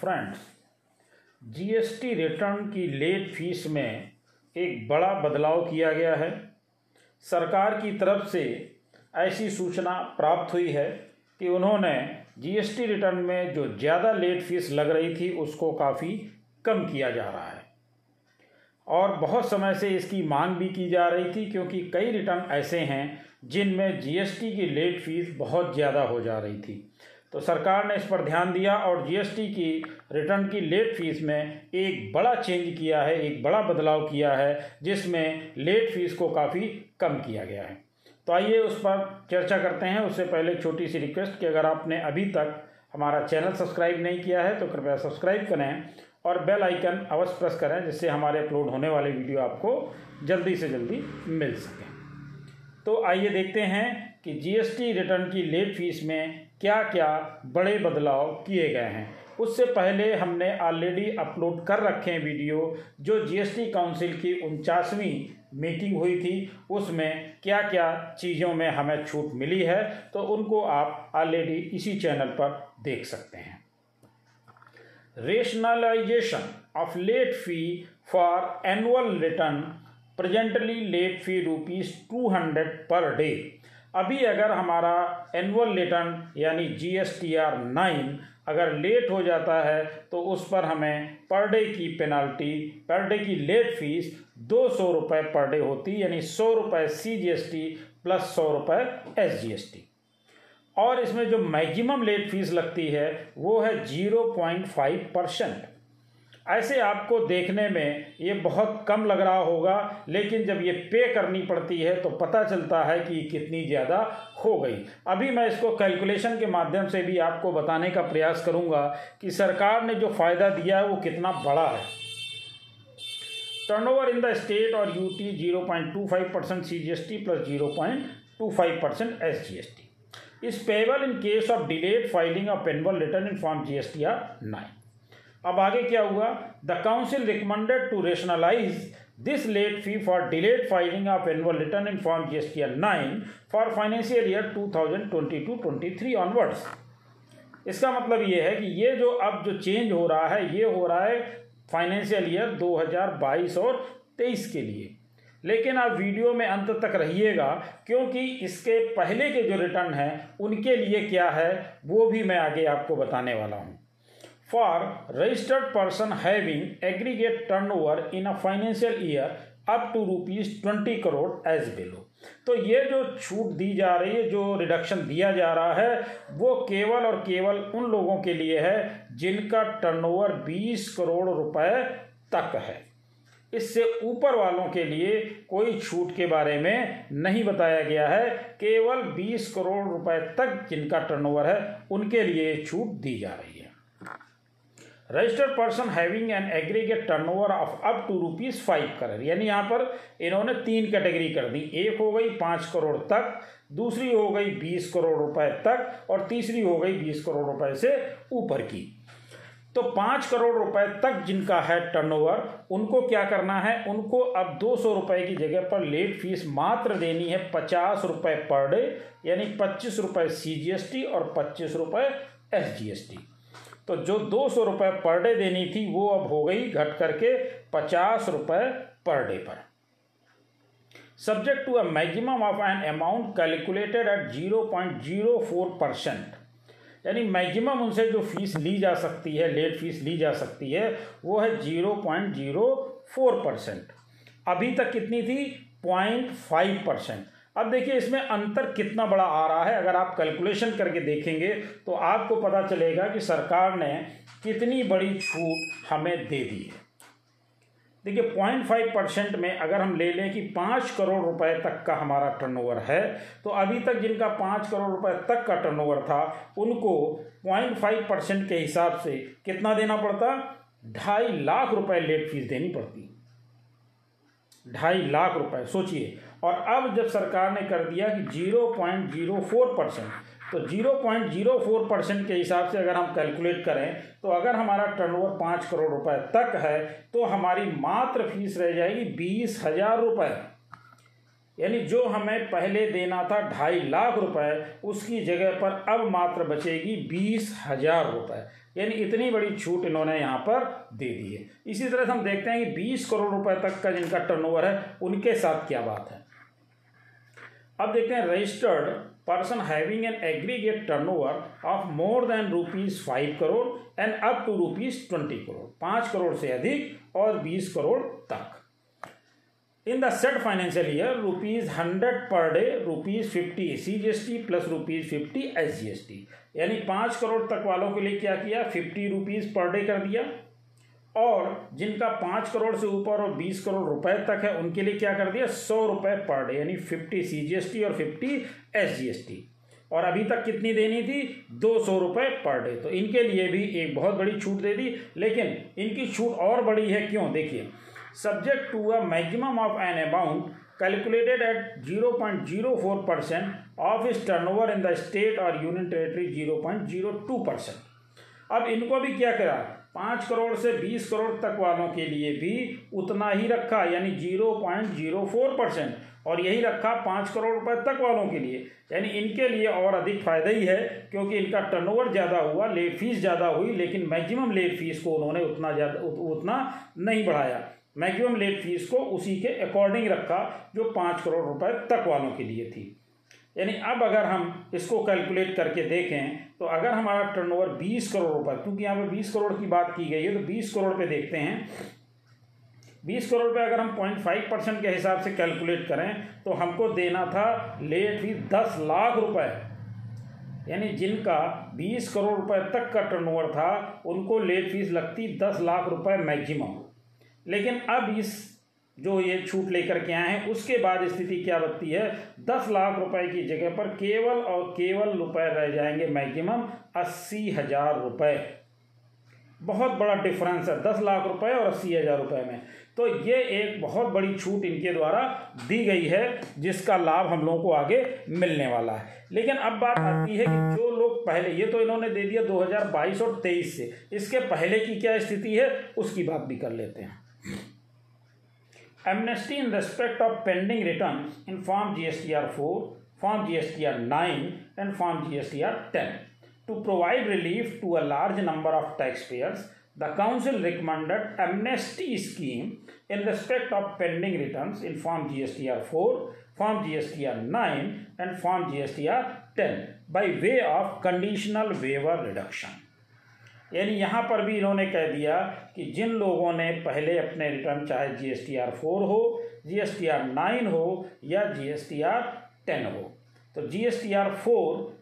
Friends GST return की late fees में एक बड़ा बदलाव किया गया है। सरकार की तरफ़ से ऐसी सूचना प्राप्त हुई है कि उन्होंने जीएसटी रिटर्न में जो ज़्यादा लेट फ़ीस लग रही थी, उसको काफ़ी कम किया जा रहा है। और बहुत समय से इसकी मांग भी की जा रही थी, क्योंकि कई रिटर्न ऐसे हैं जिनमें जीएसटी की लेट फ़ीस बहुत ज़्यादा हो जा रही थी। तो सरकार ने इस पर ध्यान दिया और जीएसटी की रिटर्न की लेट फ़ीस में एक बड़ा चेंज किया है, एक बड़ा बदलाव किया है, जिसमें लेट फ़ीस को काफ़ी कम किया गया है। तो आइए उस पर चर्चा करते हैं। उससे पहले छोटी सी रिक्वेस्ट कि अगर आपने अभी तक हमारा चैनल सब्सक्राइब नहीं किया है तो कृपया सब्सक्राइब करें और बेल आइकन अवश्य प्रेस करें, जिससे हमारे अपलोड होने वाले वीडियो आपको जल्दी से जल्दी मिल सके। तो आइए देखते हैं कि जीएसटी रिटर्न की लेट फ़ीस में क्या क्या बड़े बदलाव किए गए हैं? उससे पहले हमने ऑलरेडी अपलोड कर रखे हैं वीडियो जो जीएसटी काउंसिल की उनचासवीं मीटिंग हुई थी, उसमें क्या क्या चीज़ों में हमें छूट मिली है तो उनको आप ऑलरेडी इसी चैनल पर देख सकते हैं। Rationalization of late fee for annual return presently late fee rupees two hundred per day अभी अगर हमारा एनुअल रिटर्न यानी G S T R nine अगर लेट हो जाता है तो उस पर हमें पर डे की पेनल्टी पर डे की लेट फ़ीस दो सौ रुपये पर डे होती, यानी सौ रुपये C G S T plus सौ रुपये एस जी एस टी और इसमें जो मैक्सिमम लेट फ़ीस लगती है, वो है ज़ीरो पॉइंट फाइव परसेंट ऐसे आपको देखने में ये बहुत कम लग रहा होगा, लेकिन जब ये पे करनी पड़ती है तो पता चलता है कि कितनी ज़्यादा हो गई। अभी मैं इसको कैलकुलेशन के माध्यम से भी आपको बताने का प्रयास करूँगा कि सरकार ने जो फ़ायदा दिया है, वो कितना बड़ा है। टर्नओवर इन द स्टेट और UT zero point two five percent C G S T plus zero point two five percent S G S T is payable in case of delayed filing of annual return in form G S T R nine अब आगे क्या हुआ? The council recommended to rationalize this late fee for delayed filing of annual return in form G S T R nine for financial year two thousand twenty two twenty three onwards इसका मतलब ये है कि ये जो अब जो change हो रहा है, ये हो रहा है फाइनेंशियल ईयर 2022 और 23 के लिए। लेकिन आप वीडियो में अंत तक रहिएगा, क्योंकि इसके पहले के जो रिटर्न हैं, उनके लिए क्या है, वो भी मैं आगे आपको बताने वाला हूँ। For registered person having aggregate turnover in a financial year up to rupees twenty crore as below तो ये जो छूट दी जा रही है, जो रिडक्शन दिया जा रहा है, वो केवल और केवल उन लोगों के लिए है जिनका टर्नओवर 20 करोड़ रुपए तक है। इससे ऊपर वालों के लिए कोई छूट के बारे में नहीं बताया गया है। केवल 20 करोड़ रुपए तक जिनका टर्नओवर है, उनके लिए छूट दी जा रही है। Registered person having an aggregate turnover of up to rupees five crore यानी यहाँ पर इन्होंने तीन कैटेगरी कर दी। एक हो गई पाँच करोड़ तक, दूसरी हो गई बीस करोड़ रुपए तक और तीसरी हो गई बीस करोड़ रुपए से ऊपर की। तो पाँच करोड़ रुपए तक जिनका है टर्नओवर उनको क्या करना है? उनको अब दो सौ रुपये की जगह पर लेट फ़ीस मात्र देनी है पचास रुपये पर डे यानी पच्चीस रुपये सी जी एस टी और पच्चीस रुपये एस जी एस टी तो जो दो सौ रुपये पर डे देनी थी, वो अब हो गई घट करके पचास रुपये पर डे पर। Subject to a maximum of an amount calculated at zero point zero four percent यानी मैक्सिमम उनसे जो फ़ीस ली जा सकती है लेट फ़ीस ली जा सकती है, वो है zero point zero four percent अभी तक कितनी थी? पॉइंट फाइव परसेंट अब देखिए, इसमें अंतर कितना बड़ा आ रहा है, अगर आप कैलकुलेशन करके देखेंगे तो आपको पता चलेगा कि सरकार ने कितनी बड़ी छूट हमें दे दी है। देखिए पॉइंट फाइव परसेंट में अगर हम ले लें कि पाँच करोड़ रुपए तक का हमारा टर्नओवर है तो अभी तक जिनका पाँच करोड़ रुपए तक का टर्नओवर था, उनको पॉइंट फाइव परसेंट के हिसाब से कितना देना पड़ता? ढाई लाख रुपए लेट फ़ीस देनी पड़ती। ढाई लाख रुपए, सोचिए। और अब जब सरकार ने कर दिया कि zero point zero four percent तो zero point zero four percent के हिसाब से अगर हम कैलकुलेट करें तो अगर हमारा टर्नओवर पाँच करोड़ रुपए तक है तो हमारी मात्र फ़ीस रह जाएगी बीस हज़ार रुपये यानी जो हमें पहले देना था ढाई लाख रुपए, उसकी जगह पर अब मात्र बचेगी बीस हज़ार रुपये यानी इतनी बड़ी छूट इन्होंने यहाँ पर दे दी है। इसी तरह से हम देखते हैं कि बीस करोड़ रुपए तक का जिनका टर्नओवर है, उनके साथ क्या बात है। अब देखते हैं registered person having an aggregate turnover of more than rupees five crore and up to rupees twenty crore पाँच करोड़ से अधिक और बीस करोड़ तक। In the set financial year rupees hundred per day rupees fifty C G S T plus rupees fifty S G S T यानी पाँच करोड़ तक वालों के लिए क्या किया? फिफ्टी रुपीज़ पर डे कर दिया। और जिनका पाँच करोड़ से ऊपर और बीस करोड़ रुपए तक है, उनके लिए क्या कर दिया? सौ रुपए पर डे, यानी fifty C G S T और fifty S G S T और अभी तक कितनी देनी थी? दो सौ रुपये पर डे। तो इनके लिए भी एक बहुत बड़ी छूट दे दी, लेकिन इनकी छूट और बड़ी है क्यों? देखिए, subject to a maximum of an amount calculated at 0.04 percent of its turnover in the state or union territory 0.02 percent अब इनको भी क्या करा? पाँच करोड़ से बीस करोड़ तक वालों के लिए भी उतना ही रखा, यानी zero point zero four percent, और यही रखा पाँच करोड़ रुपए तक वालों के लिए। यानी इनके लिए और अधिक फ़ायदा ही है, क्योंकि इनका टर्नओवर ज़्यादा हुआ लेट फ़ीस ज़्यादा हुई, लेकिन मैक्सिमम लेट फ़ीस को उन्होंने उतना ज़्यादा उतना नहीं बढ़ाया। मैक्सिमम लेट फ़ीस को उसी के अकॉर्डिंग रखा, जो पाँच करोड़ रुपए तक वालों के लिए थी। यानी अब अगर हम इसको कैलकुलेट करके देखें तो अगर हमारा टर्नओवर बीस करोड़ रुपए, क्योंकि यहाँ पे बीस करोड़ की बात की गई है तो बीस करोड़ पे देखते हैं। बीस करोड़ रुपये अगर हम पॉइंट फाइव परसेंट के हिसाब से कैलकुलेट करें तो हमको देना था लेट फ़ीस दस लाख रुपए। यानी जिनका बीस करोड़ रुपए तक का टर्नओवर था, उनको लेट फ़ीस लगती दस लाख रुपए मैक्सिमम लेकिन अब इस जो ये छूट लेकर के आए हैं, उसके बाद स्थिति क्या बनती है? दस लाख रुपए की जगह पर केवल और केवल रुपए रह जाएँगे मैक्सिमम अस्सी हज़ार रुपये बहुत बड़ा डिफरेंस है, दस लाख रुपए और अस्सी हज़ार रुपये में। तो ये एक बहुत बड़ी छूट इनके द्वारा दी गई है, जिसका लाभ हम लोगों को आगे मिलने वाला है। लेकिन अब बात आती है कि जो लोग पहले, ये तो इन्होंने दे दिया 2022 और 23 से। इसके पहले की क्या स्थिति है, उसकी बात भी कर लेते हैं। Amnesty in respect of pending returns in Form GSTR 4, Form GSTR 9 and Form GSTR 10. To provide relief to a large number of taxpayers, the Council recommended amnesty scheme in respect of pending returns in Form GSTR 4, Form GSTR 9 and Form GSTR 10 by way of conditional waiver reduction. यानी यहाँ पर भी इन्होंने कह दिया कि जिन लोगों ने पहले अपने रिटर्न चाहे G S T R four हो G S T R nine हो, या G S T R ten हो। तो G S T R four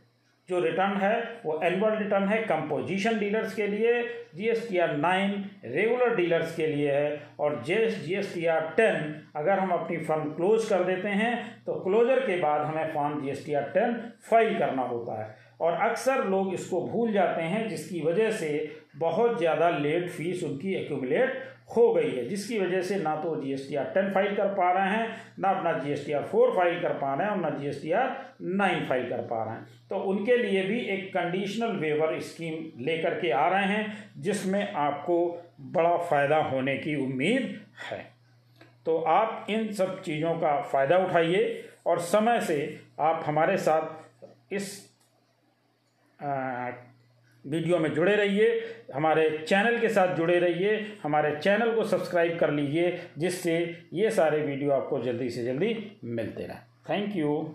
जो रिटर्न है, वो एनुअल रिटर्न है कंपोजिशन डीलर्स के लिए G S T R nine regular dealers के लिए है, और जे G S T R ten अगर हम अपनी फर्म क्लोज कर देते हैं तो क्लोजर के बाद हमें form G S T R ten file करना होता है। और अक्सर लोग इसको भूल जाते हैं, जिसकी वजह से बहुत ज़्यादा लेट फ़ीस उनकी एक्यूमुलेट हो गई है। जिसकी वजह से ना तो G S T R ten file कर पा रहे हैं, ना अपना G S T R four file कर पा रहे हैं, और ना G S T R nine file कर पा रहे हैं। तो उनके लिए भी एक कंडीशनल वेवर स्कीम लेकर के आ रहे हैं, जिसमें आपको बड़ा फ़ायदा होने की उम्मीद है। तो आप इन सब चीज़ों का फ़ायदा उठाइए, और समय से आप हमारे साथ इस वीडियो में जुड़े रहिए, हमारे चैनल के साथ जुड़े रहिए, हमारे चैनल को सब्सक्राइब कर लीजिए, जिससे ये सारे वीडियो आपको जल्दी से जल्दी मिलते रहें। Thank you.